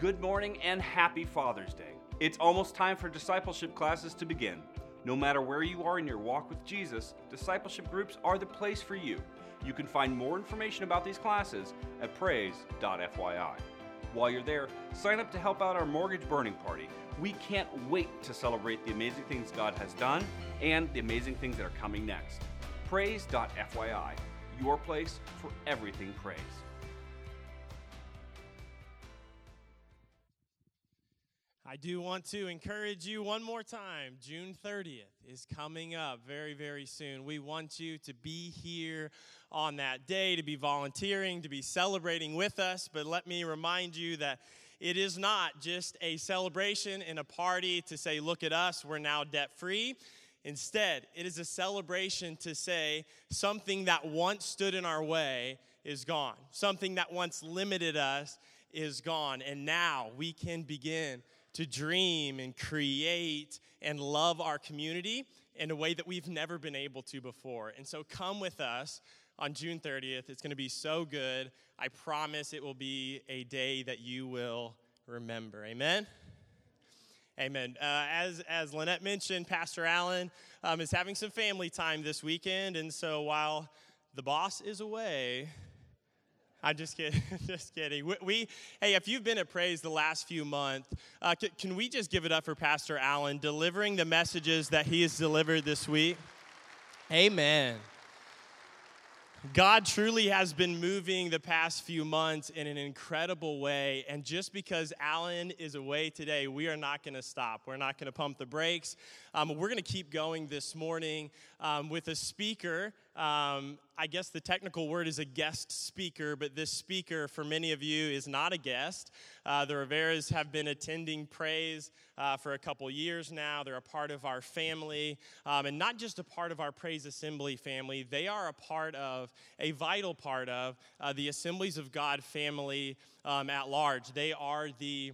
Good morning and happy Father's Day. It's almost time for discipleship classes to begin. No matter where you are in your walk with Jesus, discipleship groups are the place for you. You can find more information about these classes at praise.fyi. While you're there, sign up to help out our mortgage burning party. We can't wait to celebrate the amazing things God has done and the amazing things that are coming next. Praise.fyi, your place for everything praise. I do want to encourage you one more time. June 30th is coming up very, very soon. We want you to be here on that day, to be volunteering, to be celebrating with us. But let me remind you that it is not just a celebration and a party to say, look at us, we're now debt free. Instead, it is a celebration to say something that once stood in our way is gone, something that once limited us is gone. And now we can begin to dream and create and love our community in a way that we've never been able to before. And so come with us on June 30th. It's going to be so good. I promise it will be a day that you will remember. Amen. Amen. Uh, as, as Lynette mentioned, Pastor Allen um, is having some family time this weekend. And so while the boss is away, I'm just kidding. just kidding. We, we, hey, if you've been at Praise the last few months, uh, c- can we just give it up for Pastor Allen delivering the messages that he has delivered this week? Amen. God truly has been moving the past few months in an incredible way. And just because Alan is away today, we are not going to stop. We're not going to pump the brakes. Um, we're going to keep going this morning um, with a speaker. Um, I guess the technical word is a guest speaker, but this speaker, for many of you, is not a guest. Uh, the Riveras have been attending Praise uh, for a couple years now. They're a part of our family, um, and not just a part of our Praise Assembly family, they are a part of, a vital part of, uh, the Assemblies of God family um, at large. They are the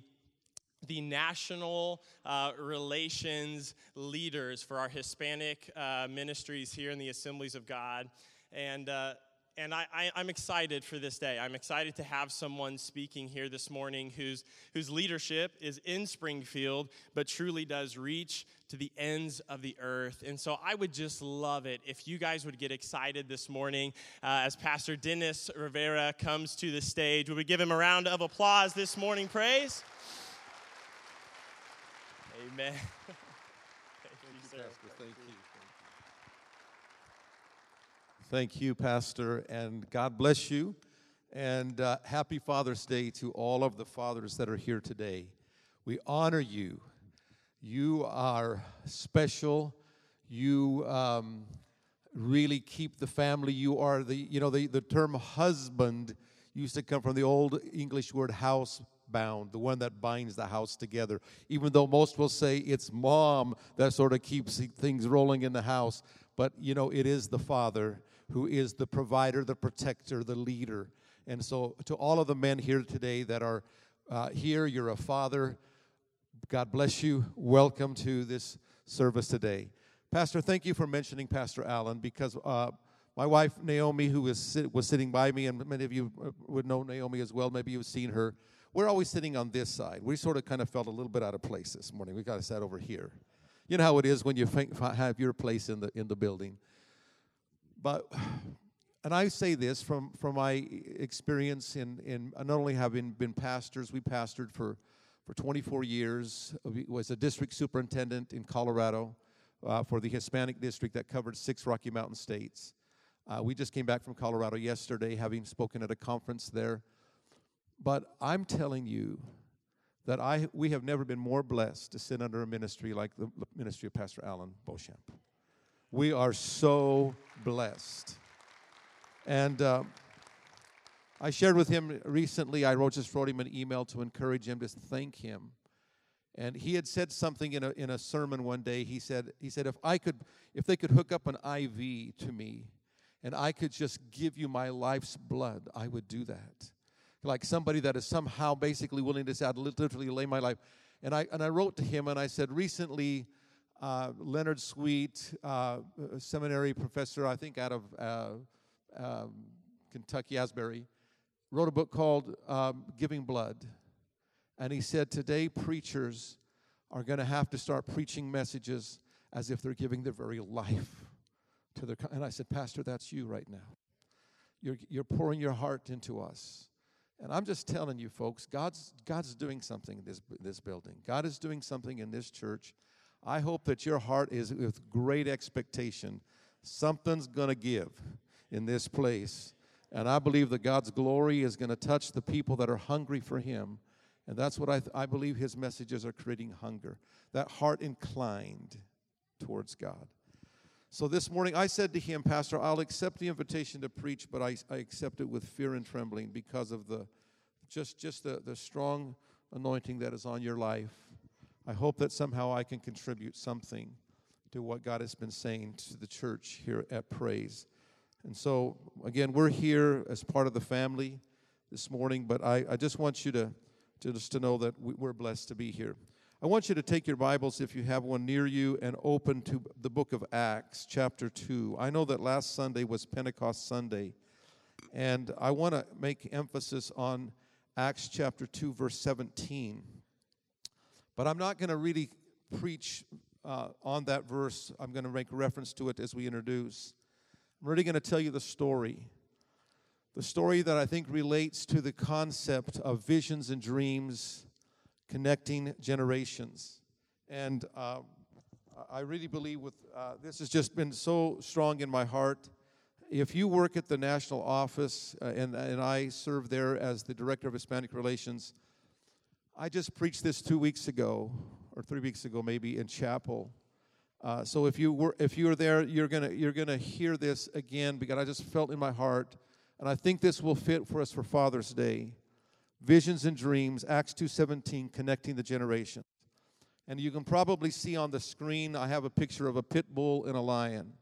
the national uh, relations leaders for our Hispanic uh, ministries here in the Assemblies of God. And, uh, and I, am excited for this day. I'm excited to have someone speaking here this morning whose, whose leadership is in Springfield, but truly does reach to the ends of the earth. And so I would just love it if you guys would get excited this morning uh, as Pastor Dennis Rivera comes to the stage. Would we give him a round of applause this morning? Praise. Amen. Thank, you, sir. Pastor. Thank you. Thank you, Pastor, and God bless you. And uh, happy Father's Day to all of the fathers that are here today. We honor you. You are special. You um, really keep the family. You are the, you know, the, the term husband used to come from the old English word house bound, the one that binds the house together. Even though most will say it's mom that sort of keeps things rolling in the house, but you know, it is the father who is the provider, the protector, the leader. And so, to all of the men here today that are uh, here, you're a father. God bless you. Welcome to this service today. Pastor, thank you for mentioning Pastor Allen because uh, my wife Naomi, who was, was sitting by me, and many of you uh, would know Naomi as well, maybe you've seen her we're always sitting on this side. We sort of kind of felt a little bit out of place this morning. We got to sit over here. You know how it is when you have your place in the in the building. But and I say this from from my experience in in not only having been pastors, we pastored for for 24 years. Was a district superintendent in Colorado uh, for the Hispanic district that covered six Rocky Mountain states. Uh, we just came back from Colorado yesterday, having spoken at a conference there. But I'm telling you that I, we have never been more blessed to sit under a ministry like the ministry of Pastor Alan Beauchamp. We are so blessed. And uh, I shared with him recently, I wrote, just wrote him an email to encourage him, to thank him. And he had said something in a, in a sermon one day. He said, he said, if I could, if they could hook up an IV to me and I could just give you my life's blood, I would do that like somebody that is somehow basically willing to say, I'd literally lay my life. And I, and I wrote to him and I said, recently, uh, Leonard Sweet, uh, seminary professor, I think out of uh, um, Kentucky, Asbury, wrote a book called um, Giving Blood. And he said, Today, preachers are going to have to start preaching messages as if they're giving their very life to their. And I said, Pastor, that's you right now. You're, you're pouring your heart into us. And I'm just telling you, folks, God's, God's doing something in this, this building. God is doing something in this church. I hope that your heart is with great expectation. Something's going to give in this place. And I believe that God's glory is going to touch the people that are hungry for Him. And that's what I, th- I believe His messages are creating hunger, that heart inclined towards God. So this morning I said to him, Pastor, I'll accept the invitation to preach, but I, I accept it with fear and trembling because of the just just the, the strong anointing that is on your life. I hope that somehow I can contribute something to what God has been saying to the church here at Praise. And so again, we're here as part of the family this morning, but I, I just want you to, to just to know that we, we're blessed to be here. I want you to take your Bibles, if you have one near you, and open to the book of Acts, chapter 2. I know that last Sunday was Pentecost Sunday, and I want to make emphasis on Acts chapter 2, verse 17. But I'm not going to really preach uh, on that verse. I'm going to make reference to it as we introduce. I'm really going to tell you the story. The story that I think relates to the concept of visions and dreams connecting generations. And uh, I really believe with uh, this has just been so strong in my heart. If you work at the national office, uh, and, and I serve there as the director of Hispanic Relations, I just preached this two weeks ago, or three weeks ago maybe, in chapel. Uh, so if you were if you were there, you're gonna you're gonna hear this again because I just felt in my heart, and I think this will fit for us for Father's Day visions and dreams acts 2.17 connecting the generations. And you can probably see on the screen i have a picture of a pit bull and a lion.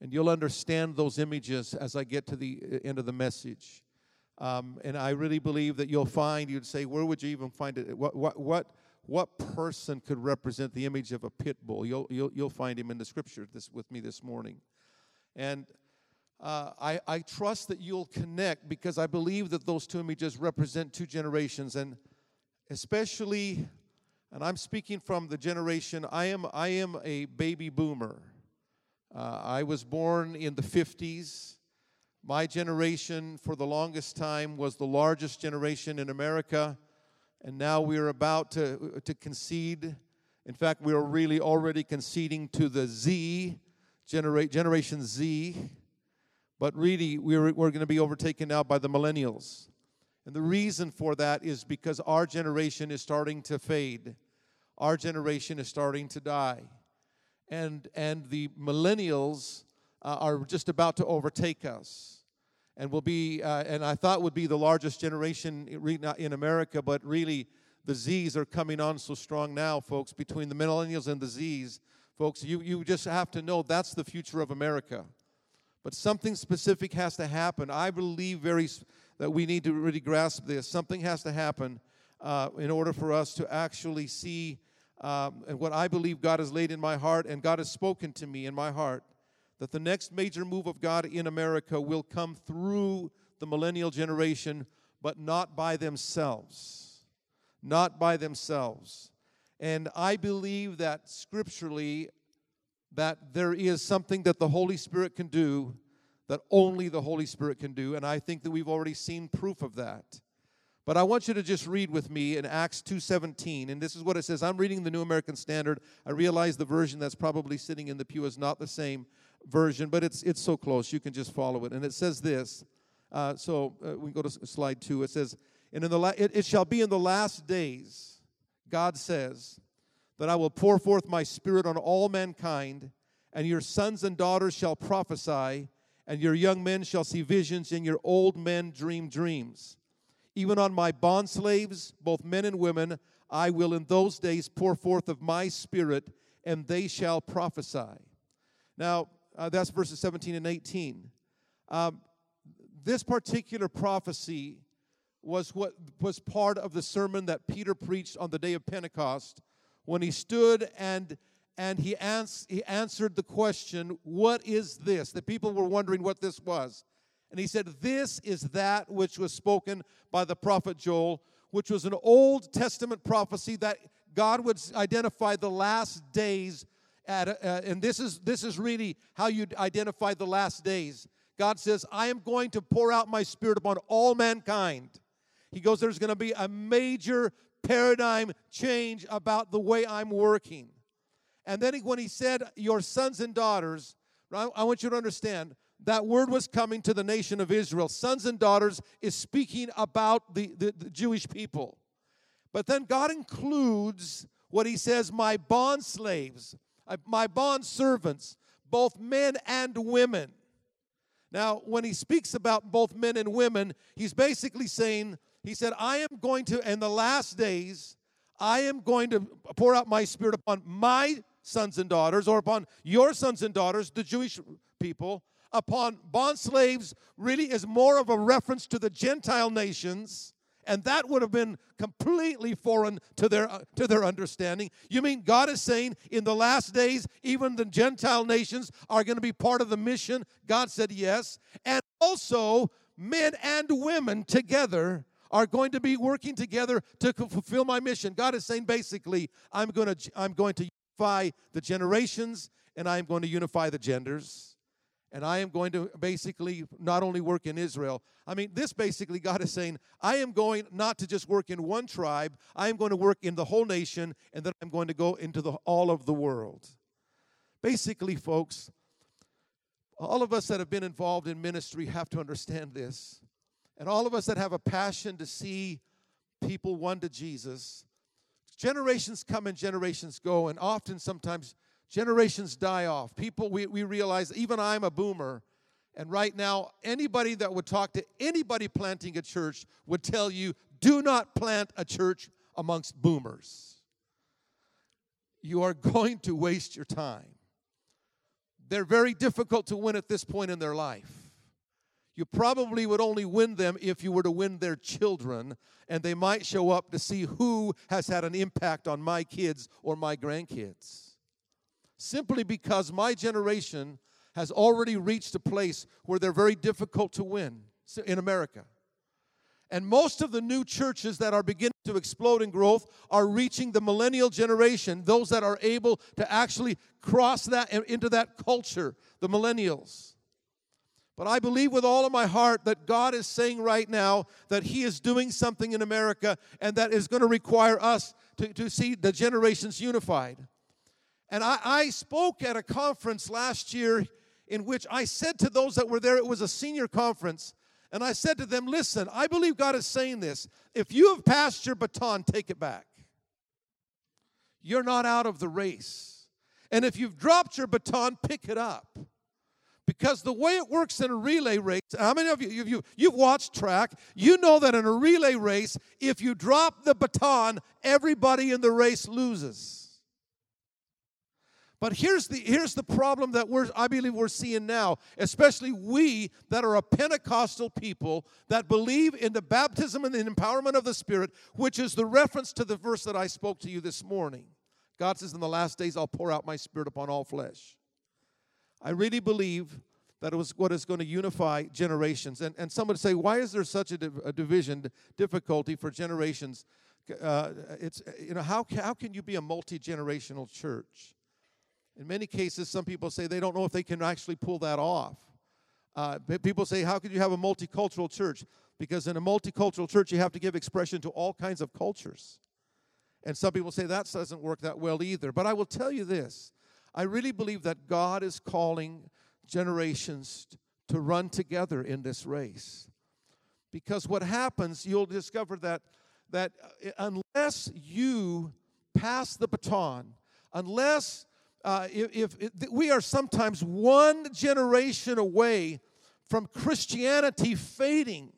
And you'll understand those images as i get to the uh, end of the message. Um, and i really believe that you'll find you'd say where would you even find it? What, what, what, what person could represent the image of a pit bull? You'll, you'll, you'll find him in the scripture this, with me this morning. And uh, I, I trust that you'll connect because I believe that those two images represent two generations, and especially, and I'm speaking from the generation. I am I am a baby boomer. Uh, I was born in the 50s. My generation, for the longest time, was the largest generation in America, and now we are about to to concede. In fact, we are really already conceding to the Z genera- generation Z but really, we're, we're going to be overtaken now by the millennials. And the reason for that is because our generation is starting to fade, our generation is starting to die. And, and the millennials uh, are just about to overtake us and will be uh, and i thought would be the largest generation in america but really the z's are coming on so strong now folks between the millennials and the z's folks you, you just have to know that's the future of america but something specific has to happen. I believe very that we need to really grasp this. Something has to happen uh, in order for us to actually see um, and what I believe God has laid in my heart and God has spoken to me in my heart that the next major move of God in America will come through the millennial generation, but not by themselves. Not by themselves. And I believe that scripturally that there is something that the Holy Spirit can do that only the Holy Spirit can do, and I think that we've already seen proof of that. But I want you to just read with me in Acts 2:17, and this is what it says. I'm reading the New American Standard. I realize the version that's probably sitting in the pew is not the same version, but it's it's so close you can just follow it. And it says this. Uh, so uh, we go to slide two. It says, "And in the la- it, it shall be in the last days, God says, that I will pour forth my spirit on all mankind, and your sons and daughters shall prophesy, and your young men shall see visions, and your old men dream dreams. Even on my bondslaves, both men and women, I will in those days pour forth of my spirit, and they shall prophesy. Now, uh, that's verses 17 and 18. Um, this particular prophecy was what was part of the sermon that Peter preached on the day of Pentecost when he stood and and he, ans- he answered the question, What is this? The people were wondering what this was. And he said, This is that which was spoken by the prophet Joel, which was an Old Testament prophecy that God would identify the last days at, uh, and this is this is really how you identify the last days. God says, "I am going to pour out my spirit upon all mankind." He goes, "There's going to be a major paradigm change about the way I'm working." And then when he said, "Your sons and daughters," I want you to understand that word was coming to the nation of Israel. Sons and daughters is speaking about the, the, the Jewish people. But then God includes what he says, my bond slaves, uh, my bond servants, both men and women. Now, when he speaks about both men and women, he's basically saying, he said, I am going to, in the last days, I am going to pour out my spirit upon my sons and daughters, or upon your sons and daughters, the Jewish people, upon bond slaves, really is more of a reference to the Gentile nations and that would have been completely foreign to their to their understanding. You mean God is saying in the last days even the Gentile nations are going to be part of the mission? God said yes. And also men and women together are going to be working together to fulfill my mission. God is saying basically, I'm going to I'm going to unify the generations and I'm going to unify the genders. And I am going to basically not only work in Israel. I mean, this basically, God is saying, I am going not to just work in one tribe, I am going to work in the whole nation, and then I'm going to go into the, all of the world. Basically, folks, all of us that have been involved in ministry have to understand this. And all of us that have a passion to see people won to Jesus, generations come and generations go, and often sometimes generations die off. People, we, we realize, even I'm a boomer, and right now, anybody that would talk to anybody planting a church would tell you do not plant a church amongst boomers. You are going to waste your time. They're very difficult to win at this point in their life. You probably would only win them if you were to win their children, and they might show up to see who has had an impact on my kids or my grandkids simply because my generation has already reached a place where they're very difficult to win in America. And most of the new churches that are beginning to explode in growth are reaching the millennial generation, those that are able to actually cross that into that culture, the millennials. But I believe with all of my heart that God is saying right now that He is doing something in America and that is going to require us to, to see the generations unified. And I, I spoke at a conference last year in which I said to those that were there, it was a senior conference, and I said to them, Listen, I believe God is saying this. If you have passed your baton, take it back. You're not out of the race. And if you've dropped your baton, pick it up. Because the way it works in a relay race, how many of you, you you've watched track, you know that in a relay race, if you drop the baton, everybody in the race loses. But here's the, here's the problem that we're, I believe we're seeing now, especially we that are a Pentecostal people that believe in the baptism and the empowerment of the Spirit, which is the reference to the verse that I spoke to you this morning. God says, In the last days, I'll pour out my Spirit upon all flesh. I really believe that it was what is going to unify generations. And, and some would say, why is there such a, div- a division, difficulty for generations? Uh, it's, you know, how, how can you be a multi generational church? In many cases, some people say they don't know if they can actually pull that off. Uh, people say, How could you have a multicultural church? Because in a multicultural church, you have to give expression to all kinds of cultures. And some people say that doesn't work that well either. But I will tell you this I really believe that God is calling generations to run together in this race. Because what happens, you'll discover that, that uh, unless you pass the baton, unless uh, if, if, we are sometimes one generation away from Christianity fading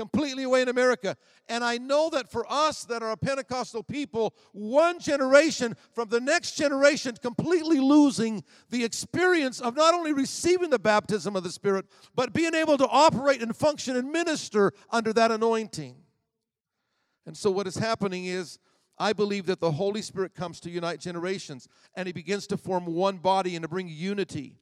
completely away in America. And I know that for us that are a Pentecostal people, one generation from the next generation completely losing the experience of not only receiving the baptism of the Spirit, but being able to operate and function and minister under that anointing. And so what is happening is I believe that the Holy Spirit comes to unite generations and he begins to form one body and to bring unity.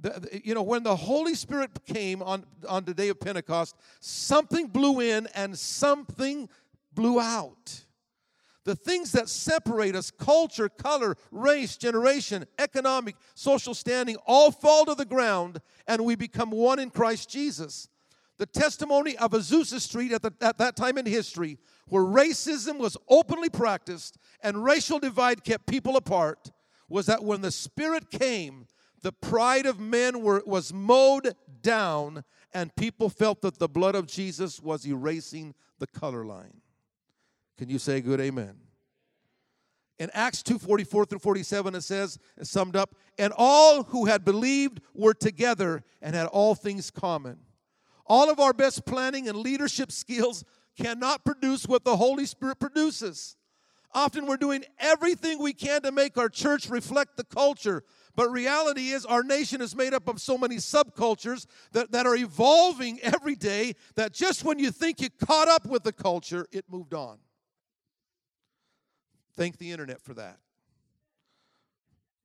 The, you know, when the Holy Spirit came on, on the day of Pentecost, something blew in and something blew out. The things that separate us culture, color, race, generation, economic, social standing all fall to the ground and we become one in Christ Jesus. The testimony of Azusa Street at, the, at that time in history, where racism was openly practiced and racial divide kept people apart, was that when the Spirit came, the pride of men were, was mowed down, and people felt that the blood of Jesus was erasing the color line. Can you say good amen? In Acts 2 44 through 47, it says, summed up, and all who had believed were together and had all things common. All of our best planning and leadership skills cannot produce what the Holy Spirit produces. Often we're doing everything we can to make our church reflect the culture. But reality is, our nation is made up of so many subcultures that, that are evolving every day that just when you think you caught up with the culture, it moved on. Thank the internet for that.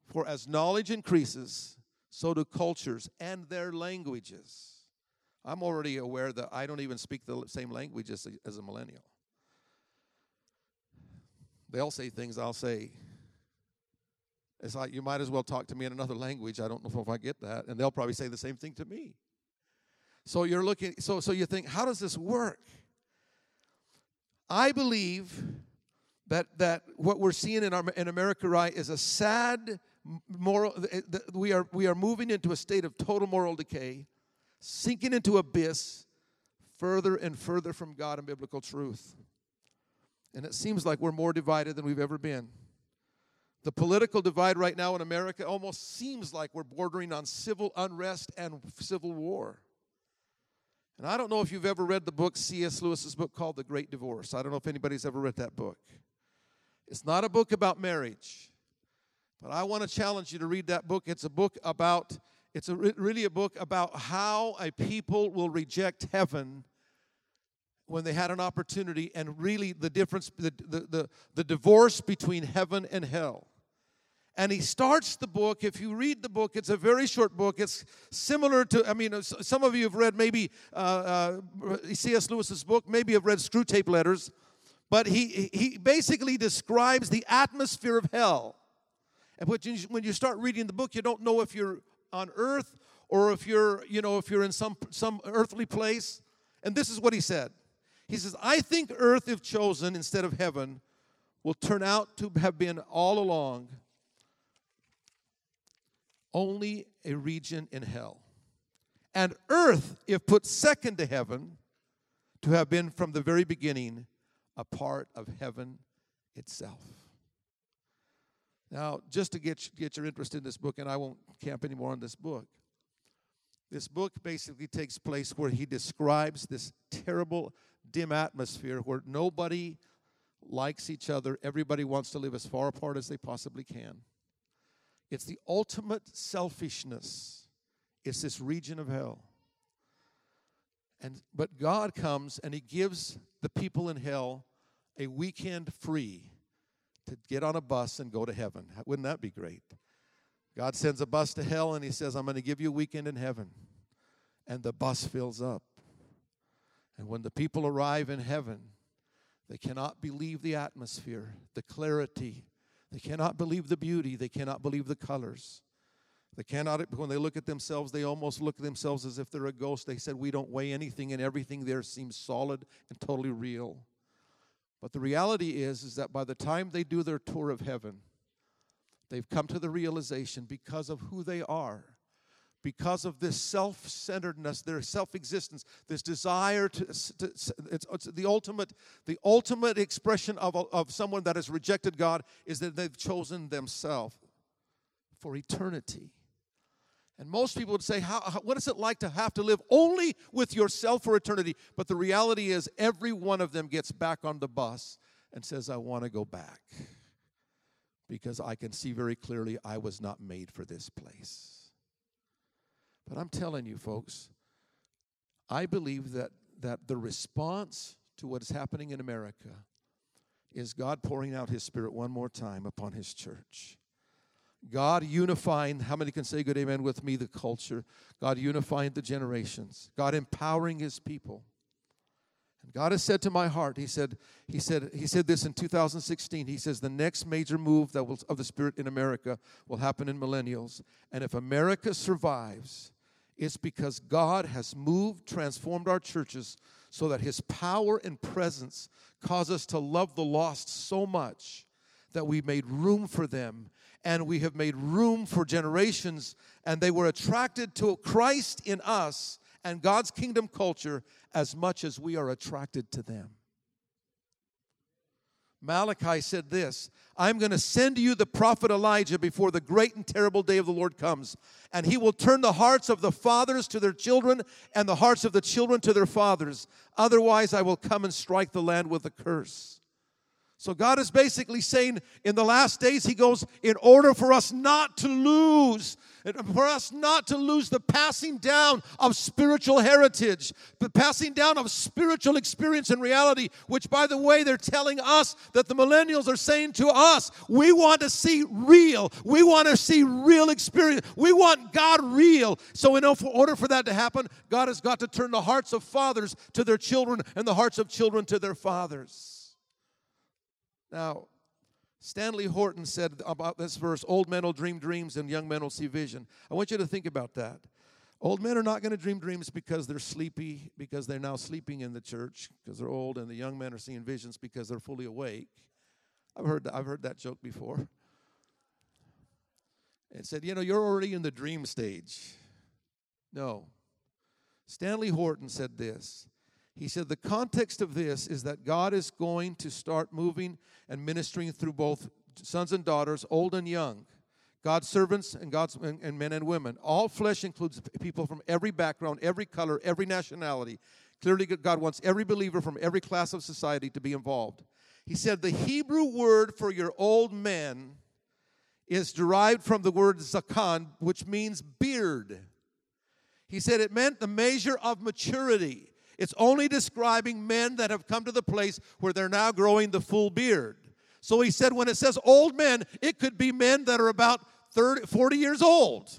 For as knowledge increases, so do cultures and their languages. I'm already aware that I don't even speak the same language as a, as a millennial. They'll say things I'll say. It's like you might as well talk to me in another language. I don't know if I get that. And they'll probably say the same thing to me. So you're looking, so so you think, how does this work? I believe that that what we're seeing in our in America right is a sad moral we are we are moving into a state of total moral decay sinking into abyss further and further from God and biblical truth and it seems like we're more divided than we've ever been the political divide right now in America almost seems like we're bordering on civil unrest and civil war and I don't know if you've ever read the book C.S. Lewis's book called The Great Divorce. I don't know if anybody's ever read that book. It's not a book about marriage, but I want to challenge you to read that book. It's a book about, it's a, really a book about how a people will reject heaven when they had an opportunity and really the difference, the, the, the, the divorce between heaven and hell. And he starts the book. If you read the book, it's a very short book. It's similar to, I mean, some of you have read maybe uh, uh, C.S. Lewis's book, maybe have read Screwtape Letters but he, he basically describes the atmosphere of hell. And when you start reading the book, you don't know if you're on earth or if you're, you know, if you're in some, some earthly place. And this is what he said. He says, I think earth, if chosen instead of heaven, will turn out to have been all along only a region in hell. And earth, if put second to heaven, to have been from the very beginning a part of heaven itself. Now, just to get, get your interest in this book, and I won't camp anymore on this book, this book basically takes place where he describes this terrible, dim atmosphere where nobody likes each other, everybody wants to live as far apart as they possibly can. It's the ultimate selfishness, it's this region of hell. And, but God comes and He gives the people in hell a weekend free to get on a bus and go to heaven. Wouldn't that be great? God sends a bus to hell and He says, I'm going to give you a weekend in heaven. And the bus fills up. And when the people arrive in heaven, they cannot believe the atmosphere, the clarity. They cannot believe the beauty. They cannot believe the colors. They cannot, when they look at themselves, they almost look at themselves as if they're a ghost. They said, We don't weigh anything, and everything there seems solid and totally real. But the reality is, is that by the time they do their tour of heaven, they've come to the realization because of who they are, because of this self centeredness, their self existence, this desire to, to it's, it's, the ultimate, the ultimate expression of, of someone that has rejected God is that they've chosen themselves for eternity. And most people would say, how, how, What is it like to have to live only with yourself for eternity? But the reality is, every one of them gets back on the bus and says, I want to go back because I can see very clearly I was not made for this place. But I'm telling you, folks, I believe that, that the response to what is happening in America is God pouring out His Spirit one more time upon His church. God unifying, how many can say good amen with me, the culture? God unifying the generations. God empowering his people. And God has said to my heart, He said, He said, He said this in 2016. He says the next major move that will, of the Spirit in America will happen in millennials. And if America survives, it's because God has moved, transformed our churches so that His power and presence cause us to love the lost so much that we made room for them and we have made room for generations and they were attracted to Christ in us and God's kingdom culture as much as we are attracted to them. Malachi said this I'm going to send you the prophet Elijah before the great and terrible day of the Lord comes. And he will turn the hearts of the fathers to their children and the hearts of the children to their fathers. Otherwise, I will come and strike the land with a curse. So God is basically saying in the last days, He goes, in order for us not to lose, for us not to lose the passing down of spiritual heritage, the passing down of spiritual experience and reality, which, by the way, they're telling us that the millennials are saying to us, we want to see real. We want to see real experience. We want God real. So, in order for that to happen, God has got to turn the hearts of fathers to their children and the hearts of children to their fathers. Now, Stanley Horton said about this verse old men will dream dreams and young men will see vision. I want you to think about that. Old men are not going to dream dreams because they're sleepy, because they're now sleeping in the church, because they're old, and the young men are seeing visions because they're fully awake. I've heard, I've heard that joke before. It said, you know, you're already in the dream stage. No. Stanley Horton said this he said the context of this is that God is going to start moving and ministering through both sons and daughters, old and young. God's servants and God's and, and men and women. All flesh includes people from every background, every color, every nationality. Clearly, God wants every believer from every class of society to be involved. He said the Hebrew word for your old men is derived from the word zakan, which means beard. He said it meant the measure of maturity. It's only describing men that have come to the place where they're now growing the full beard. So he said, when it says old men, it could be men that are about 30, 40 years old.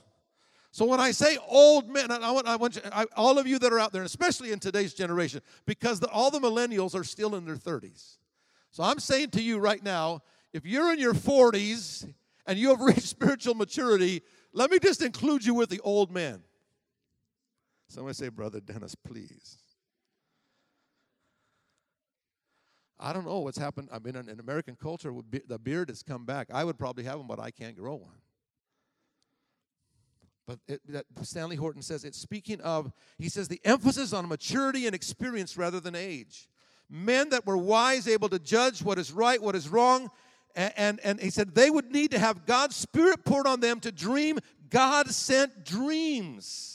So when I say old men, I want, I want you, I, all of you that are out there, especially in today's generation, because the, all the millennials are still in their 30s. So I'm saying to you right now, if you're in your 40s and you have reached spiritual maturity, let me just include you with the old men. Somebody say, Brother Dennis, please. I don't know what's happened. I mean, in, in American culture, the beard has come back. I would probably have one, but I can't grow one. But it, that Stanley Horton says it's speaking of, he says, the emphasis on maturity and experience rather than age. Men that were wise, able to judge what is right, what is wrong. And, and, and he said they would need to have God's Spirit poured on them to dream God sent dreams.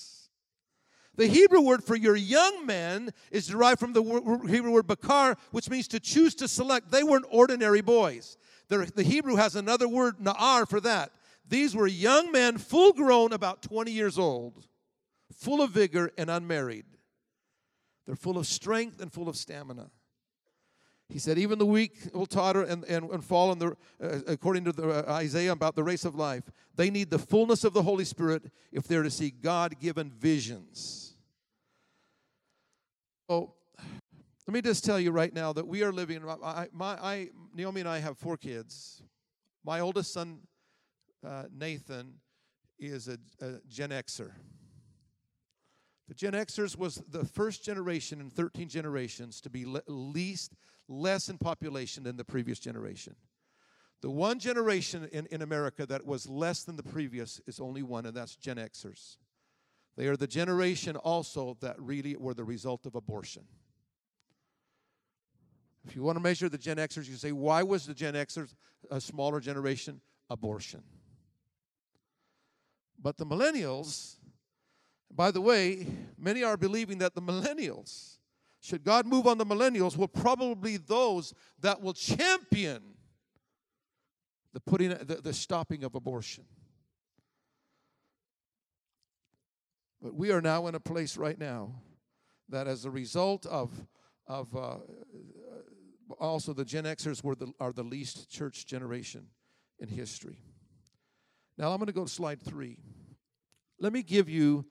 The Hebrew word for your young men is derived from the Hebrew word bakar, which means to choose to select. They weren't ordinary boys. The Hebrew has another word, na'ar, for that. These were young men, full grown, about 20 years old, full of vigor and unmarried. They're full of strength and full of stamina. He said, even the weak will totter and, and, and fall, in the, uh, according to the, uh, Isaiah about the race of life. They need the fullness of the Holy Spirit if they're to see God given visions. Oh, let me just tell you right now that we are living. I, my, I, Naomi and I have four kids. My oldest son, uh, Nathan, is a, a Gen Xer. The Gen Xers was the first generation in 13 generations to be le- least less in population than the previous generation. The one generation in, in America that was less than the previous is only one, and that's Gen Xers. They are the generation also that really were the result of abortion. If you want to measure the Gen Xers, you say, why was the Gen Xers a smaller generation? Abortion. But the millennials, by the way, many are believing that the millennials, should God move on the millennials, will probably those that will champion the putting the, the stopping of abortion. But we are now in a place right now that, as a result of of uh, also the Gen Xers were the, are the least church generation in history. Now I'm going to go to slide three. Let me give you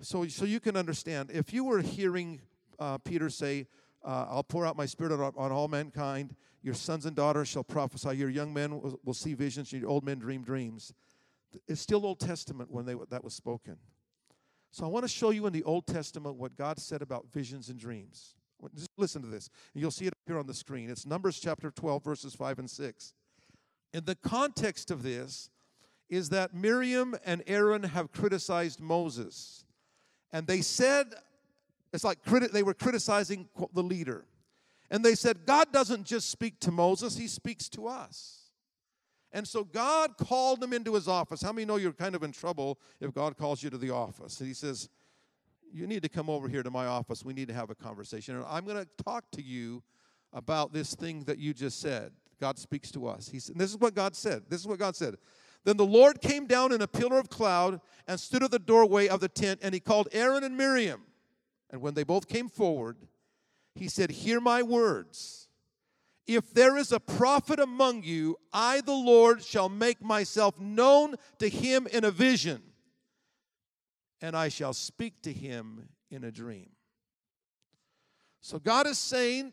so so you can understand. If you were hearing uh, Peter say, uh, I'll pour out my spirit on, on all mankind. Your sons and daughters shall prophesy. Your young men will, will see visions. Your old men dream dreams. It's still Old Testament when they, that was spoken. So I want to show you in the Old Testament what God said about visions and dreams. Just listen to this. You'll see it here on the screen. It's Numbers chapter 12, verses 5 and 6. In the context of this is that Miriam and Aaron have criticized Moses. And they said, it's like criti- they were criticizing the leader. And they said, God doesn't just speak to Moses, he speaks to us. And so God called them into his office. How many know you're kind of in trouble if God calls you to the office? And he says, You need to come over here to my office. We need to have a conversation. And I'm going to talk to you about this thing that you just said. God speaks to us. He said, This is what God said. This is what God said. Then the Lord came down in a pillar of cloud and stood at the doorway of the tent, and he called Aaron and Miriam. And when they both came forward, he said, Hear my words. If there is a prophet among you, I, the Lord, shall make myself known to him in a vision, and I shall speak to him in a dream. So God is saying,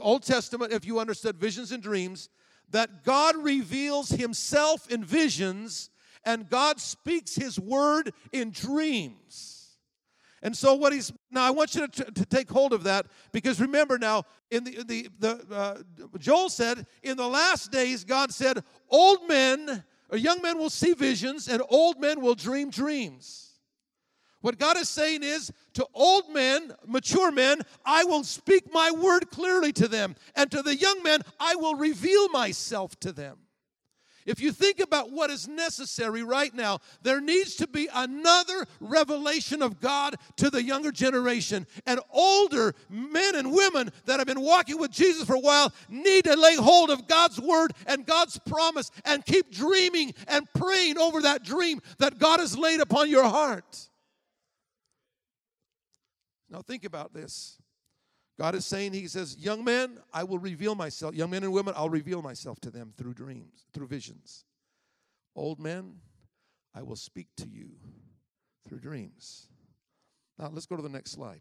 Old Testament, if you understood visions and dreams, that God reveals himself in visions and God speaks his word in dreams. And so what he's now I want you to, to take hold of that because remember now in the the, the uh, Joel said in the last days God said old men or young men will see visions and old men will dream dreams. What God is saying is to old men, mature men, I will speak my word clearly to them. And to the young men, I will reveal myself to them. If you think about what is necessary right now, there needs to be another revelation of God to the younger generation. And older men and women that have been walking with Jesus for a while need to lay hold of God's word and God's promise and keep dreaming and praying over that dream that God has laid upon your heart. Now, think about this. God is saying, He says, Young men, I will reveal myself. Young men and women, I'll reveal myself to them through dreams, through visions. Old men, I will speak to you through dreams. Now, let's go to the next slide.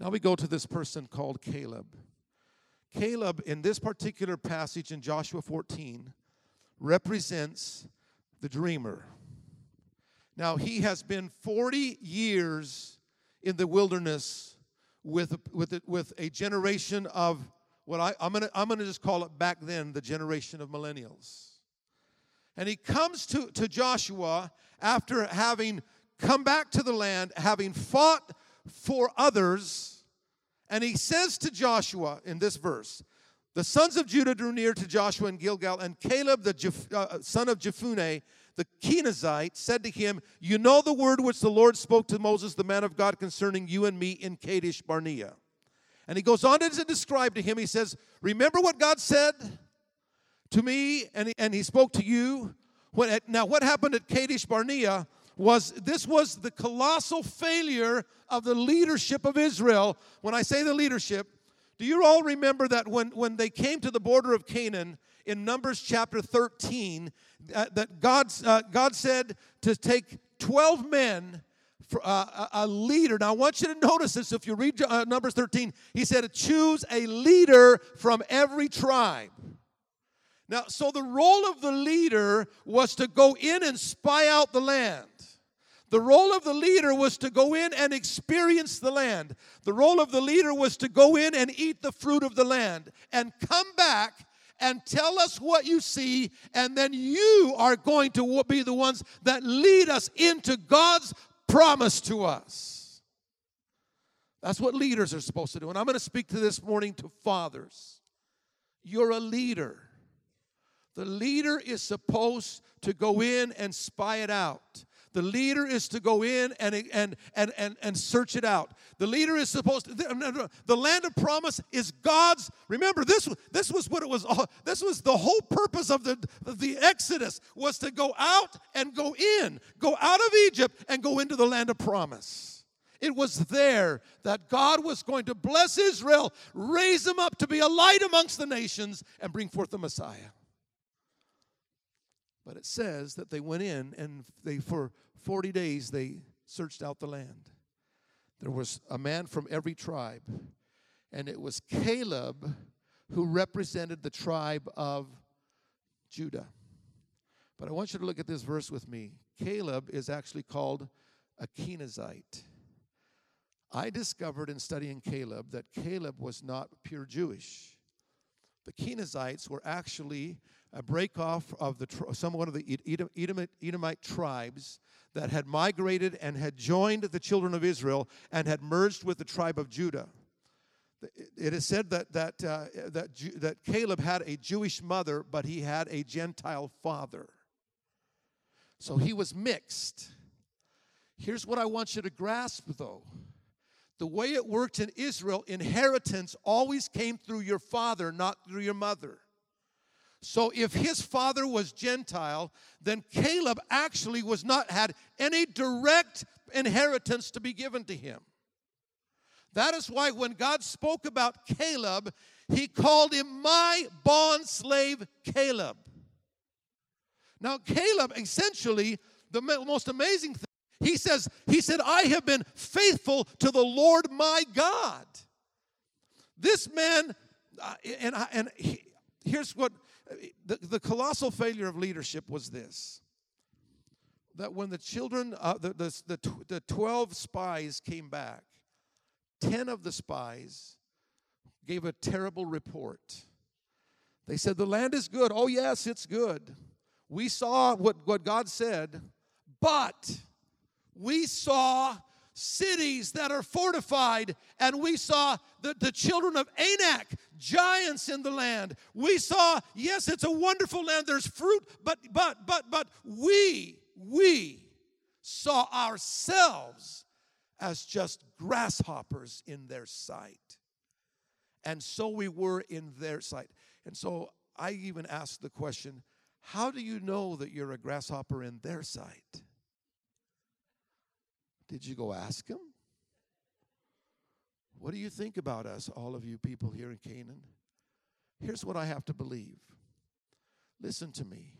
Now we go to this person called Caleb. Caleb, in this particular passage in Joshua 14, represents the dreamer. Now, he has been 40 years in the wilderness with, with, with a generation of what I, I'm going to I'm gonna just call it back then the generation of millennials. And he comes to, to Joshua after having come back to the land, having fought for others, and he says to Joshua in this verse, the sons of Judah drew near to Joshua in Gilgal, and Caleb, the Jeph- uh, son of Jephunneh, the Kenizzite, said to him, You know the word which the Lord spoke to Moses, the man of God, concerning you and me in Kadesh Barnea. And he goes on to describe to him, he says, Remember what God said to me, and he, and he spoke to you. When, now, what happened at Kadesh Barnea was this was the colossal failure of the leadership of Israel. When I say the leadership, do you all remember that when, when they came to the border of Canaan in Numbers chapter 13, uh, that God, uh, God said to take 12 men for uh, a leader. Now, I want you to notice this. If you read uh, Numbers 13, he said, choose a leader from every tribe. Now, so the role of the leader was to go in and spy out the land. The role of the leader was to go in and experience the land. The role of the leader was to go in and eat the fruit of the land and come back and tell us what you see, and then you are going to be the ones that lead us into God's promise to us. That's what leaders are supposed to do. And I'm going to speak to this morning to fathers. You're a leader. The leader is supposed to go in and spy it out. The leader is to go in and, and, and, and, and search it out. The leader is supposed to, the land of promise is God's. Remember, this, this was what it was, this was the whole purpose of the, of the Exodus was to go out and go in, go out of Egypt and go into the land of promise. It was there that God was going to bless Israel, raise them up to be a light amongst the nations, and bring forth the Messiah. But it says that they went in and they, for 40 days they searched out the land. There was a man from every tribe. and it was Caleb who represented the tribe of Judah. But I want you to look at this verse with me. Caleb is actually called a Kenazite. I discovered in studying Caleb that Caleb was not pure Jewish. The Kenazites were actually a breakoff of the some one of the Edomite, Edomite tribes that had migrated and had joined the children of Israel and had merged with the tribe of Judah. It is said that that uh, that that Caleb had a Jewish mother, but he had a Gentile father. So he was mixed. Here's what I want you to grasp, though. The way it worked in Israel, inheritance always came through your father, not through your mother. So if his father was Gentile, then Caleb actually was not had any direct inheritance to be given to him. That is why when God spoke about Caleb, he called him my bond slave Caleb. Now, Caleb essentially, the most amazing thing, he says, he said, I have been faithful to the Lord my God. This man, uh, and, and he, here's what the, the colossal failure of leadership was this that when the children, uh, the, the, the, the 12 spies came back, 10 of the spies gave a terrible report. They said, The land is good. Oh, yes, it's good. We saw what, what God said, but we saw cities that are fortified, and we saw the, the children of Anak, giants in the land. We saw, yes, it's a wonderful land, there's fruit, but but but but we, we saw ourselves as just grasshoppers in their sight. And so we were in their sight. And so I even asked the question how do you know that you're a grasshopper in their sight? Did you go ask him? What do you think about us, all of you people here in Canaan? Here's what I have to believe. Listen to me.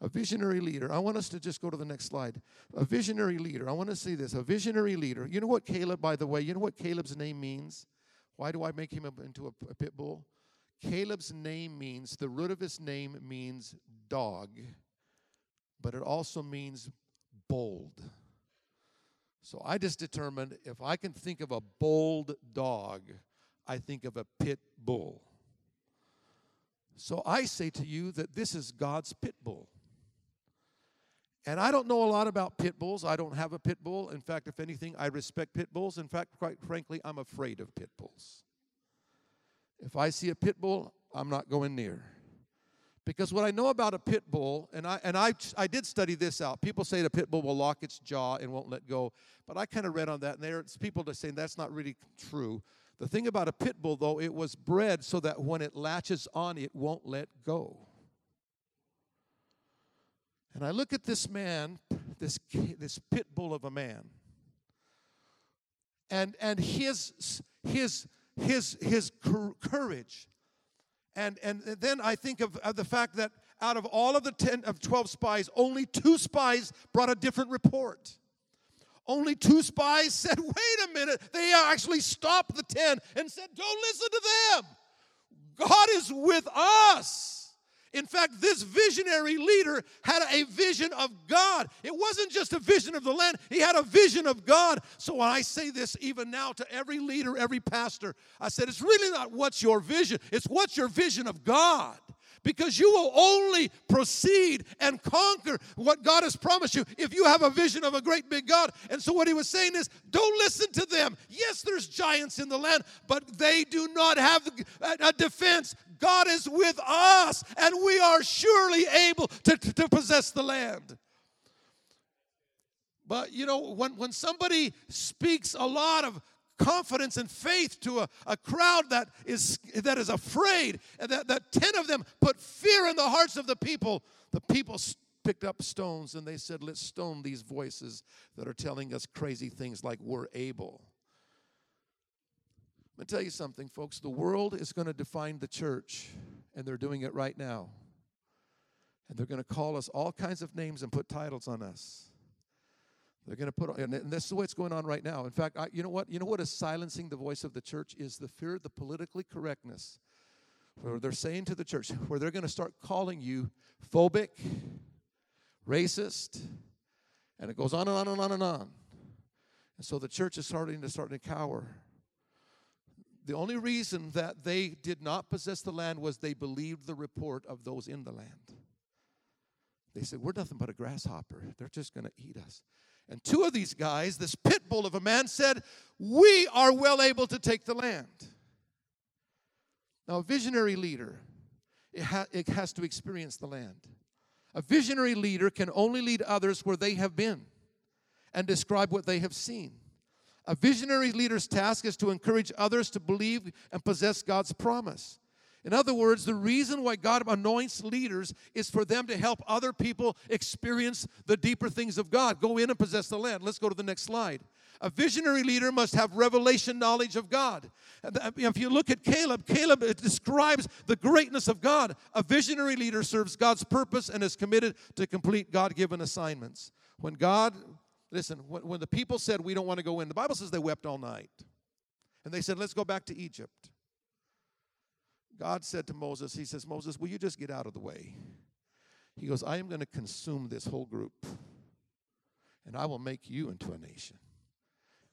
A visionary leader. I want us to just go to the next slide. A visionary leader. I want to see this. A visionary leader. You know what Caleb, by the way, you know what Caleb's name means? Why do I make him into a, a pit bull? Caleb's name means, the root of his name means dog, but it also means bold. So I just determined if I can think of a bold dog, I think of a pit bull. So I say to you that this is God's pit bull. And I don't know a lot about pit bulls. I don't have a pit bull. In fact, if anything, I respect pit bulls. In fact, quite frankly, I'm afraid of pit bulls. If I see a pit bull, I'm not going near. Because what I know about a pit bull, and I and I I did study this out. People say the pit bull will lock its jaw and won't let go, but I kind of read on that, and there's people that say that's not really true. The thing about a pit bull, though, it was bred so that when it latches on, it won't let go. And I look at this man, this this pit bull of a man, and and his his his his courage and, and then I think of, of the fact that out of all of the 10 of 12 spies, only two spies brought a different report. Only two spies said, wait a minute. They actually stopped the 10 and said, don't listen to them. God is with us. In fact, this visionary leader had a vision of God. It wasn't just a vision of the land, he had a vision of God. So when I say this even now to every leader, every pastor, I said, it's really not what's your vision, it's what's your vision of God because you will only proceed and conquer what God has promised you if you have a vision of a great big God. And so, what he was saying is, don't listen to them. Yes, there's giants in the land, but they do not have a defense. God is with us, and we are surely able to, to possess the land. But you know, when, when somebody speaks a lot of confidence and faith to a, a crowd that is that is afraid, and that, that ten of them put fear in the hearts of the people, the people picked up stones and they said, Let's stone these voices that are telling us crazy things like we're able. Let me tell you something, folks. The world is going to define the church, and they're doing it right now. And they're going to call us all kinds of names and put titles on us. They're going to put, and this is what's going on right now. In fact, I, you know what? You know what is silencing the voice of the church is the fear of the politically correctness. Where they're saying to the church, where they're going to start calling you phobic, racist, and it goes on and on and on and on. And so the church is starting to start to cower. The only reason that they did not possess the land was they believed the report of those in the land. They said, We're nothing but a grasshopper. They're just going to eat us. And two of these guys, this pit bull of a man, said, We are well able to take the land. Now, a visionary leader, it, ha- it has to experience the land. A visionary leader can only lead others where they have been and describe what they have seen. A visionary leader's task is to encourage others to believe and possess God's promise. In other words, the reason why God anoints leaders is for them to help other people experience the deeper things of God. Go in and possess the land. Let's go to the next slide. A visionary leader must have revelation knowledge of God. Uh, if you look at Caleb, Caleb describes the greatness of God. A visionary leader serves God's purpose and is committed to complete God given assignments. When God, listen, when, when the people said, We don't want to go in, the Bible says they wept all night. And they said, Let's go back to Egypt. God said to Moses, He says, Moses, will you just get out of the way? He goes, I am going to consume this whole group, and I will make you into a nation.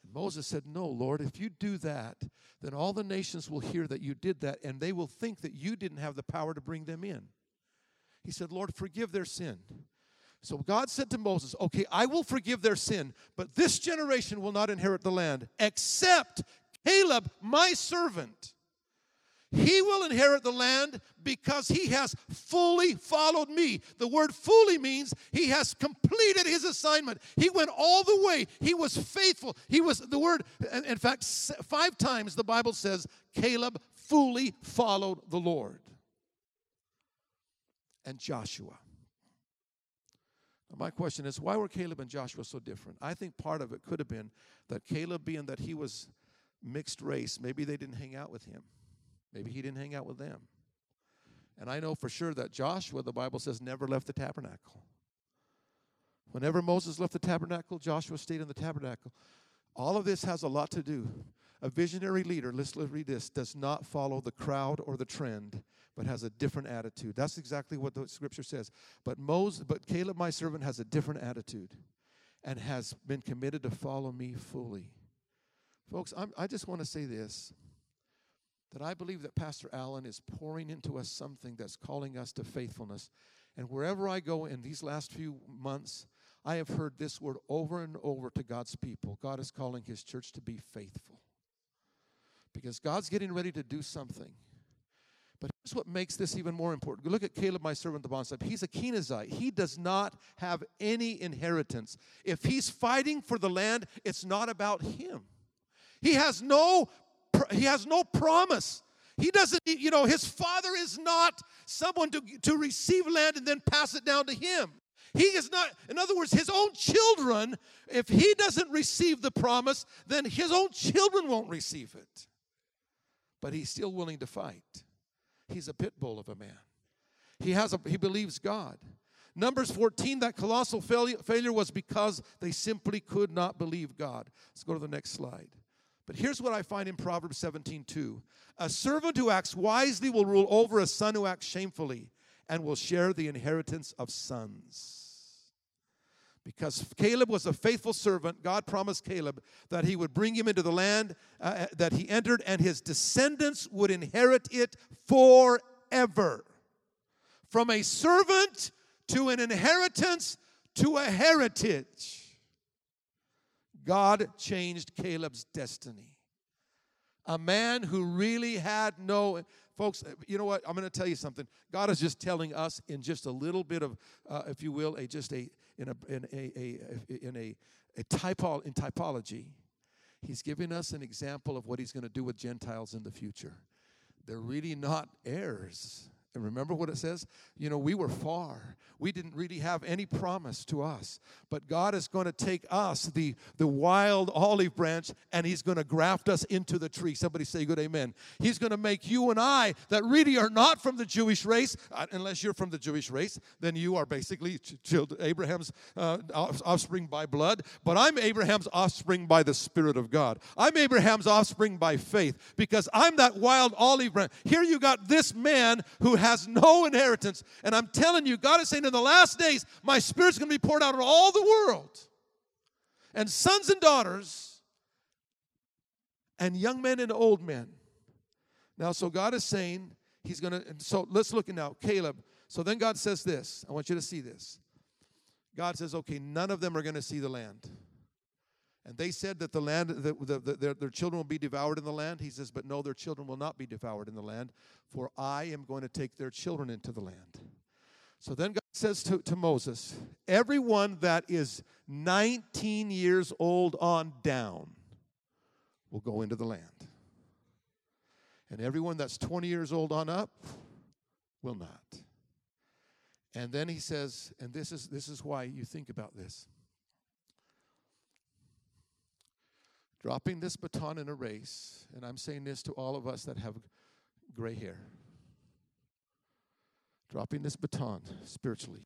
And Moses said, No, Lord, if you do that, then all the nations will hear that you did that, and they will think that you didn't have the power to bring them in. He said, Lord, forgive their sin. So God said to Moses, Okay, I will forgive their sin, but this generation will not inherit the land, except Caleb, my servant. He will inherit the land because he has fully followed me. The word fully means he has completed his assignment. He went all the way. He was faithful. He was, the word, in fact, five times the Bible says Caleb fully followed the Lord. And Joshua. My question is why were Caleb and Joshua so different? I think part of it could have been that Caleb, being that he was mixed race, maybe they didn't hang out with him. Maybe he didn't hang out with them. And I know for sure that Joshua, the Bible says, never left the tabernacle. Whenever Moses left the tabernacle, Joshua stayed in the tabernacle. All of this has a lot to do. A visionary leader, let's, read this, does not follow the crowd or the trend, but has a different attitude. That's exactly what the scripture says. But Moses, but Caleb, my servant, has a different attitude and has been committed to follow me fully. Folks, I'm, I just want to say this that I believe that Pastor Allen is pouring into us something that's calling us to faithfulness. And wherever I go in these last few months, I have heard this word over and over to God's people. God is calling his church to be faithful. Because God's getting ready to do something. But here's what makes this even more important. Look at Caleb, my servant, the bond He's a Kenizzite. He does not have any inheritance. If he's fighting for the land, it's not about him. He has no he has no promise. He doesn't, you know, his father is not someone to, to receive land and then pass it down to him. He is not, in other words, his own children, if he doesn't receive the promise, then his own children won't receive it. But he's still willing to fight. He's a pit bull of a man. He has a, he believes God. Numbers 14, that colossal failure, failure was because they simply could not believe God. Let's go to the next slide. But here's what I find in Proverbs 17 2. A servant who acts wisely will rule over a son who acts shamefully and will share the inheritance of sons. Because Caleb was a faithful servant, God promised Caleb that he would bring him into the land uh, uh that he entered, and his descendants would inherit it forever. From a servant to an inheritance to a heritage. God changed Caleb's destiny. A man who really had no, folks, you know what? I'm going to tell you something. God is just telling us in just a little bit of, uh, if you will, a just a in a in a, a in a, a typo in typology. He's giving us an example of what he's going to do with Gentiles in the future. They're really not heirs And remember what it says? You know, we were far. We didn't really have any promise to us. But God is going to take us, the, the wild olive branch, and He's going to graft us into the tree. Somebody say good amen. He's going to make you and I, that really are not from the Jewish race, uh, unless you're from the Jewish race, then you are basically Abraham's uh, offspring by blood. But I'm Abraham's offspring by the Spirit of God. I'm Abraham's offspring by faith because I'm that wild olive branch. Here you got this man who has no inheritance. And I'm telling you, God is saying in the last days, my spirit's going to be poured out on all the world. And sons and daughters, and young men and old men. Now, so God is saying, He's going to, so let's look now, Caleb. So then God says this. I want you to see this. God says, okay, none of them are going to see the land. And they said that the land, the, the, the, their, their children will be devoured in the land. He says, but no, their children will not be devoured in the land, for I am going to take their children into the land. So then God says to, to Moses, everyone that is 19 years old on down will go into the land. And everyone that's 20 years old on up will not. And then he says, and this is this is why you think about this. Dropping this baton in a race, and I'm saying this to all of us that have gray hair. Dropping this baton spiritually.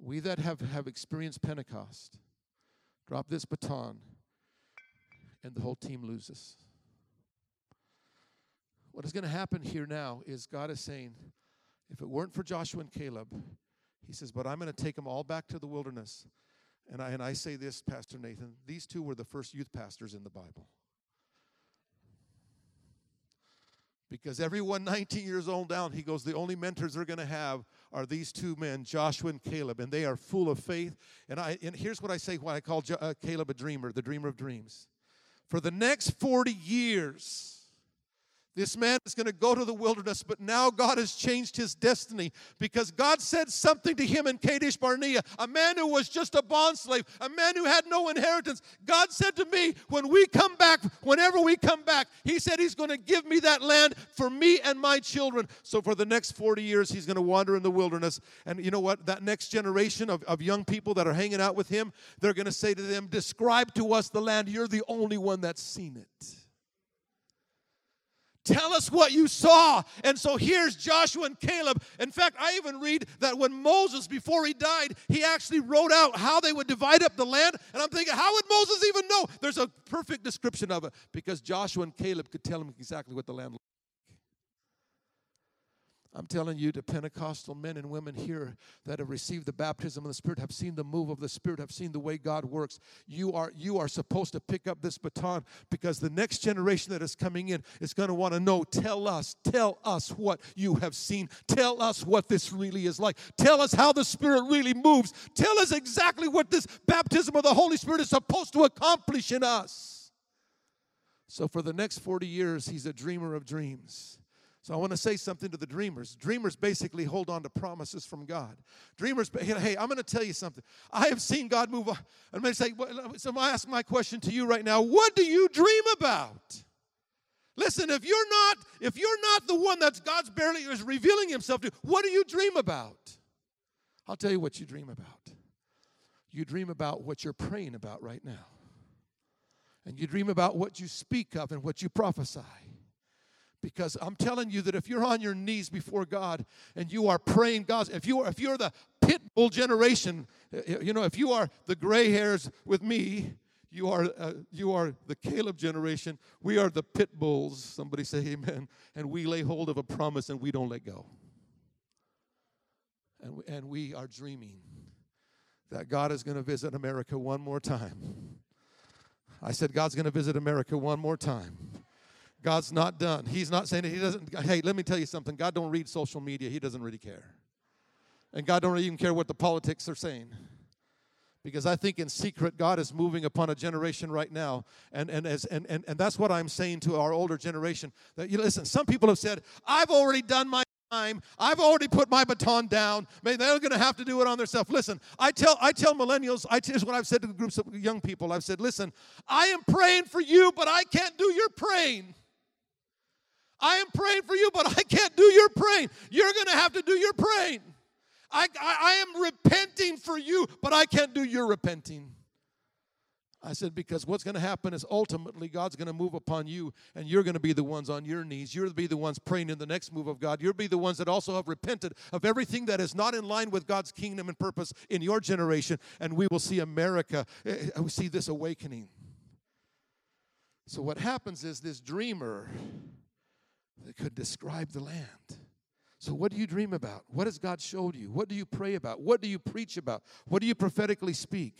We that have, have experienced Pentecost, drop this baton, and the whole team loses. What is going to happen here now is God is saying, if it weren't for Joshua and Caleb, he says, but I'm going to take them all back to the wilderness. And I, and I say this, Pastor Nathan, these two were the first youth pastors in the Bible. Because everyone 19 years old down, he goes, the only mentors they're going to have are these two men, Joshua and Caleb, and they are full of faith. And, I, and here's what I say when I call jo- uh, Caleb a dreamer, the dreamer of dreams. For the next 40 years, this man is going to go to the wilderness, but now God has changed his destiny because God said something to him in Kadesh Barnea, a man who was just a bond slave, a man who had no inheritance. God said to me, when we come back, whenever we come back, he said he's going to give me that land for me and my children. So for the next 40 years, he's going to wander in the wilderness. And you know what? That next generation of, of young people that are hanging out with him, they're going to say to them, Describe to us the land. You're the only one that's seen it. Tell us what you saw. And so here's Joshua and Caleb. In fact, I even read that when Moses, before he died, he actually wrote out how they would divide up the land. And I'm thinking, how would Moses even know? There's a perfect description of it because Joshua and Caleb could tell him exactly what the land looked I'm telling you, the Pentecostal men and women here that have received the baptism of the Spirit, have seen the move of the Spirit, have seen the way God works. You are you are supposed to pick up this baton because the next generation that is coming in is going to want to know. Tell us, tell us what you have seen. Tell us what this really is like. Tell us how the Spirit really moves. Tell us exactly what this baptism of the Holy Spirit is supposed to accomplish in us. So for the next 40 years, he's a dreamer of dreams. So I want to say something to the dreamers. Dreamers basically hold on to promises from God. Dreamers, hey, I'm going to tell you something. I have seen God move on. I'm going to say, so I ask my question to you right now. What do you dream about? Listen, if you're not, if you're not the one that God's barely is revealing Himself to, what do you dream about? I'll tell you what you dream about. You dream about what you're praying about right now. And you dream about what you speak of and what you prophesy. Because I'm telling you that if you're on your knees before God and you are praying God, if you are if you're the pit bull generation, eh, eh, you know, if you are the gray hairs with me, you are uh, you are the Caleb generation. We are the pit bulls. Somebody say amen. And we lay hold of a promise and we don't let go. And we, and we are dreaming that God is going to visit America one more time. I said God's going to visit America one more time. God's not done. He's not saying it. he doesn't. Hey, let me tell you something. God don't read social media. He doesn't really care. And God don't even care what the politics are saying. Because I think in secret, God is moving upon a generation right now. And, and, as, and, and, and that's what I'm saying to our older generation. That you listen, some people have said, I've already done my time. I've already put my baton down. Maybe they're going to have to do it on themselves. Listen, I tell I tell millennials. I here's what I've said to groups of young people. I've said, listen, I am praying for you, but I can't do your praying. I am praying for you, but I can't do your praying. You're going to have to do your praying. I, I, I am repenting for you, but I can't do your repenting. I said, because what's going to happen is ultimately God's going to move upon you, and you're going to be the ones on your knees. You'll be the ones praying in the next move of God. You'll be the ones that also have repented of everything that is not in line with God's kingdom and purpose in your generation, and we will see America, eh, we see this awakening. So, what happens is this dreamer that could describe the land. So, what do you dream about? What has God showed you? What do you pray about? What do you preach about? What do you prophetically speak?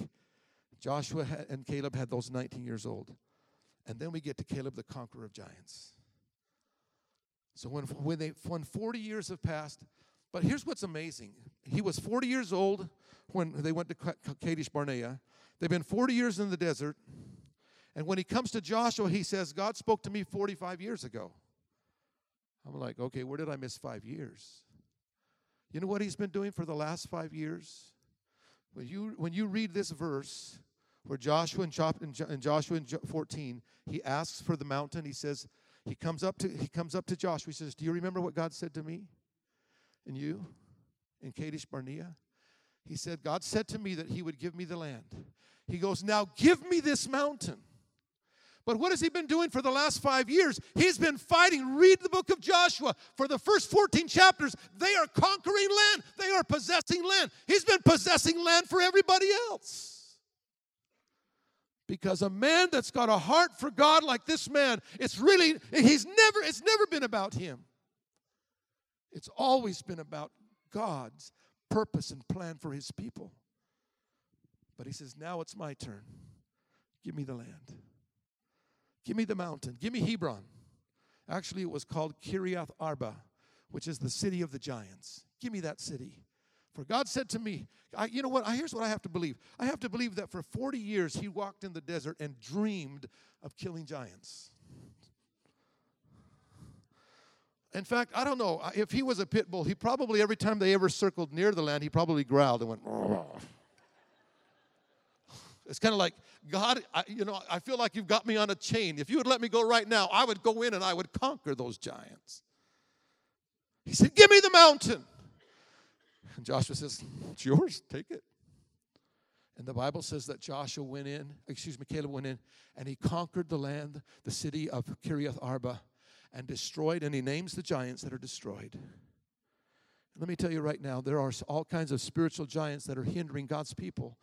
Joshua and Caleb had those 19 years old. And then we get to Caleb, the conqueror of giants. So, when, when, they, when 40 years have passed, but here's what's amazing. He was 40 years old when they went to Kadesh Barnea. They've been 40 years in the desert. And when he comes to Joshua, he says, God spoke to me 45 years ago. I'm like, okay, where did I miss five years? You know what he's been doing for the last five years? When you, when you read this verse, where Joshua in, Joshua in 14, he asks for the mountain. He says, he comes up to he comes up to Joshua. He says, "Do you remember what God said to me and you in Kadesh Barnea?" He said, "God said to me that He would give me the land." He goes, "Now give me this mountain." But what has he been doing for the last five years? He's been fighting. Read the book of Joshua. For the first 14 chapters, they are conquering land, they are possessing land. He's been possessing land for everybody else. Because a man that's got a heart for God like this man, it's really, he's never, it's never been about him. It's always been about God's purpose and plan for his people. But he says, now it's my turn. Give me the land. Give me the mountain. Give me Hebron. Actually, it was called Kiriath Arba, which is the city of the giants. Give me that city. For God said to me, I, you know what? Here's what I have to believe. I have to believe that for 40 years he walked in the desert and dreamed of killing giants. In fact, I don't know. If he was a pit bull, he probably, every time they ever circled near the land, he probably growled and went, it's kind of like, God, I, you know, I feel like you've got me on a chain. If you would let me go right now, I would go in and I would conquer those giants. He said, Give me the mountain. And Joshua says, It's yours, take it. And the Bible says that Joshua went in, excuse me, Caleb went in, and he conquered the land, the city of Kiriath Arba, and destroyed, and he names the giants that are destroyed. let me tell you right now, there are all kinds of spiritual giants that are hindering God's people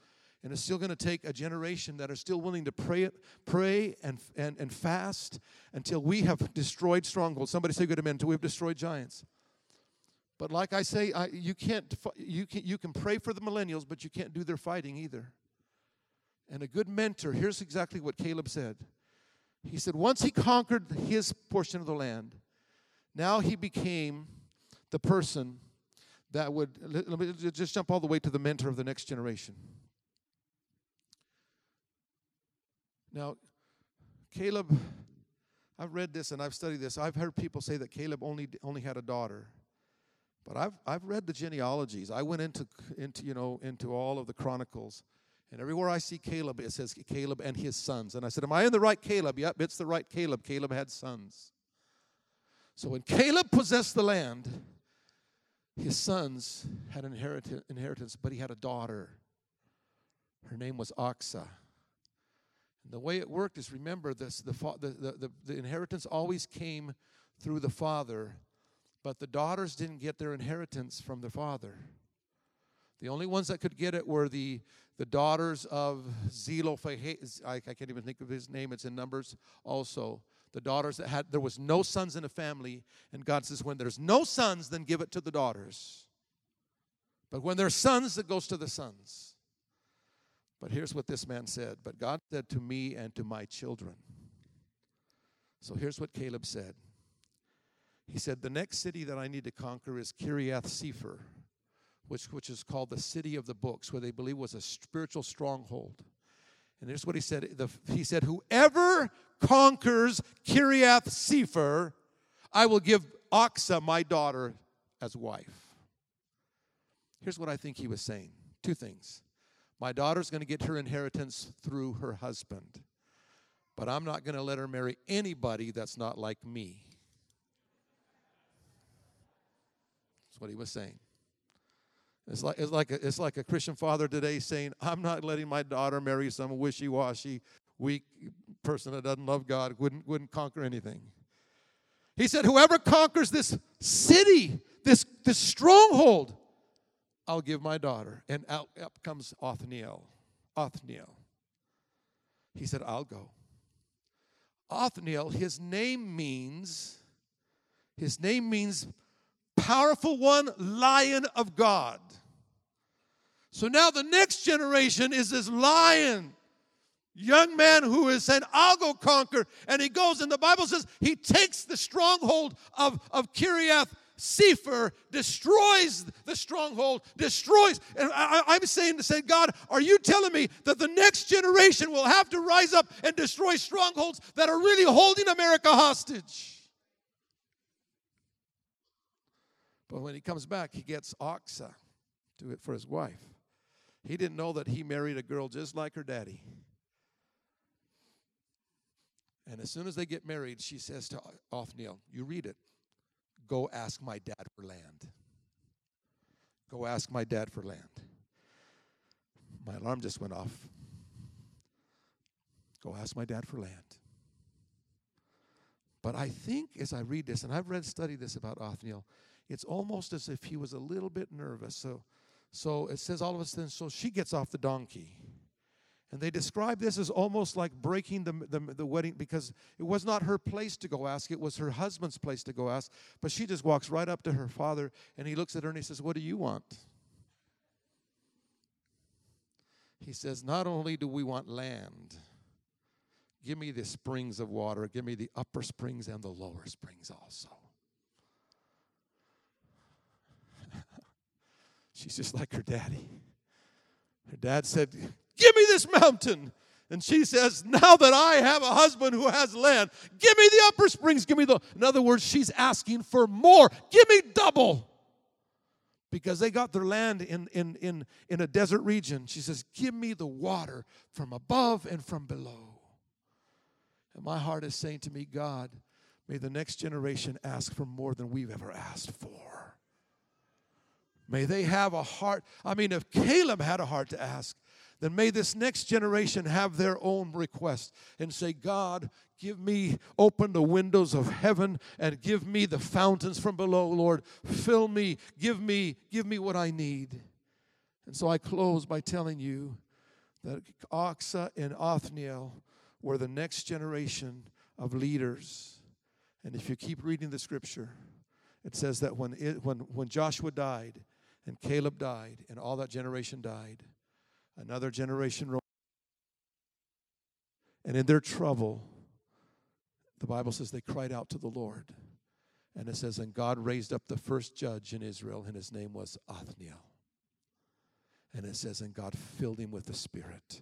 and it's still going to take a generation that are still willing to pray, pray and, and, and fast until we have destroyed strongholds. Somebody say good amen, until we've destroyed giants. But like I say, I, you, can't, you, can, you can pray for the millennials, but you can't do their fighting either. And a good mentor, here's exactly what Caleb said. He said, once he conquered his portion of the land, now he became the person that would, let me just jump all the way to the mentor of the next generation. Now, Caleb, I've read this and I've studied this. I've heard people say that Caleb only only had a daughter. But I've I've read the genealogies. I went into into you know into all of the chronicles. And everywhere I see Caleb, it says Caleb and his sons. And I said, Am I in the right Caleb? Yep, it's the right Caleb. Caleb had sons. So when Caleb possessed the land, his sons had an inheritance, but he had a daughter. Her name was Achsah. The way it worked is remember this the, the, the, the inheritance always came through the father, but the daughters didn't get their inheritance from the father. The only ones that could get it were the, the daughters of Zelophehad. I, I can't even think of his name, it's in Numbers also. The daughters that had, there was no sons in a family, and God says, when there's no sons, then give it to the daughters. But when there's sons, it goes to the sons. But here's what this man said But God said to me and to my children. So here's what Caleb said He said, The next city that I need to conquer is Kiriath Sefer, which, which is called the city of the books, where they believe was a spiritual stronghold. And here's what he said the, He said, Whoever conquers Kiriath Sefer, I will give Achsah, my daughter, as wife. Here's what I think he was saying two things. My daughter's going to get her inheritance through her husband. But I'm not going to let her marry anybody that's not like me. That's what he was saying. It's like, it's, like a, it's like a Christian father today saying, I'm not letting my daughter marry some wishy washy, weak person that doesn't love God, wouldn't, wouldn't conquer anything. He said, Whoever conquers this city, this, this stronghold, I'll give my daughter. And out, up comes Othniel. Othniel. He said, I'll go. Othniel, his name means, his name means powerful one, lion of God. So now the next generation is this lion, young man who is saying, I'll go conquer. And he goes, and the Bible says he takes the stronghold of, of Kiriath Sefer destroys the stronghold, destroys. And I, am saying to say, God, are you telling me that the next generation will have to rise up and destroy strongholds that are really holding America hostage? But when he comes back, he gets Achsah to it for his wife. He didn't know that he married a girl just like her daddy. And as soon as they get married, she says to Othniel, You read it. Go ask my dad for land. Go ask my dad for land. My alarm just went off. Go ask my dad for land. But I think as I read this, and I've read studied this about Othniel, it's almost as if he was a little bit nervous. So so it says all of a sudden, so she gets off the donkey. And they describe this as almost like breaking the, the, the, wedding because it was not her place to go ask, it was her husband's place to go ask. But she just walks right up to her father and he looks at her and he says, What do you want? He says, Not only do we want land, give me the springs of water, give me the upper springs and the lower springs also. She's just like her daddy. Her dad said, Give me this mountain. And she says, Now that I have a husband who has land, give me the upper springs. Give me the. In other words, she's asking for more. Give me double. Because they got their land in, in, in, in a desert region. She says, Give me the water from above and from below. And my heart is saying to me, God, may the next generation ask for more than we've ever asked for. May they have a heart. I mean, if Caleb had a heart to ask, then may this next generation have their own request and say, God, give me, open the windows of heaven and give me the fountains from below, Lord. Fill me, give me, give me what I need. And so I close by telling you that Achsah and Othniel were the next generation of leaders. And if you keep reading the scripture, it says that when, it, when, when Joshua died and Caleb died and all that generation died, Another generation rose. And in their trouble, the Bible says they cried out to the Lord. And it says, and God raised up the first judge in Israel, and his name was Othniel. And it says, and God filled him with the Spirit.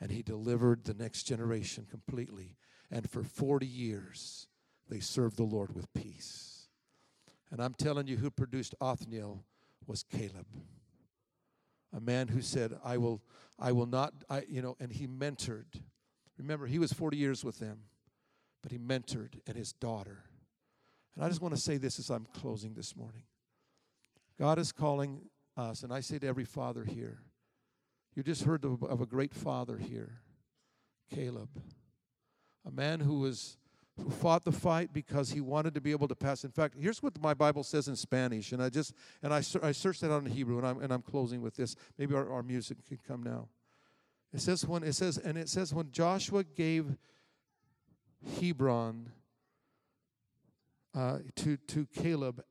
And he delivered the next generation completely. And for 40 years, they served the Lord with peace. And I'm telling you, who produced Othniel was Caleb a man who said, I will, I will not, I, you know, and he mentored. Remember, he was 40 years with them, but he mentored and his daughter. And I just want to say this as I'm closing this morning. God is calling us, and I say to every father here, you just heard of, of a great father here, Caleb, a man who was who fought the fight because he wanted to be able to pass. In fact, here's what my Bible says in Spanish, and I just and I, I searched that out in Hebrew, and I'm and I'm closing with this. Maybe our, our music can come now. It says when it says and it says when Joshua gave Hebron uh, to to Caleb